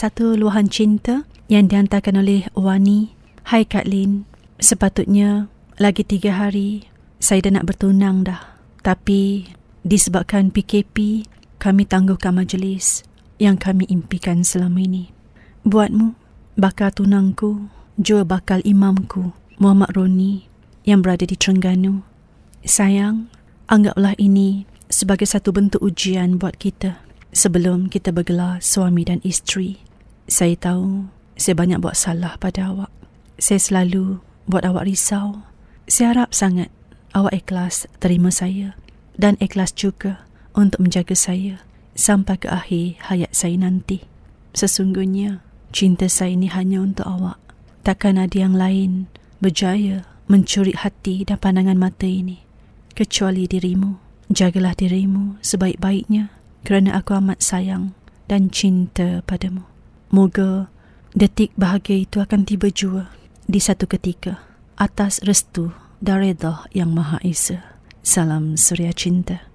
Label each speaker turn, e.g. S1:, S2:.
S1: satu luahan cinta yang dihantarkan oleh Wani. Hai Kak Lin, sepatutnya lagi tiga hari saya dah nak bertunang dah. Tapi disebabkan PKP, kami tangguhkan majlis yang kami impikan selama ini. Buatmu, bakal tunangku, jua bakal imamku, Muhammad Roni yang berada di Terengganu. Sayang, anggaplah ini sebagai satu bentuk ujian buat kita sebelum kita bergelar suami dan isteri. Saya tahu saya banyak buat salah pada awak. Saya selalu buat awak risau. Saya harap sangat awak ikhlas terima saya dan ikhlas juga untuk menjaga saya sampai ke akhir hayat saya nanti. Sesungguhnya, cinta saya ini hanya untuk awak. Takkan ada yang lain berjaya mencuri hati dan pandangan mata ini. Kecuali dirimu. Jagalah dirimu sebaik-baiknya kerana aku amat sayang dan cinta padamu. Moga detik bahagia itu akan tiba jua di satu ketika atas restu dan yang Maha Esa. Salam Surya Cinta.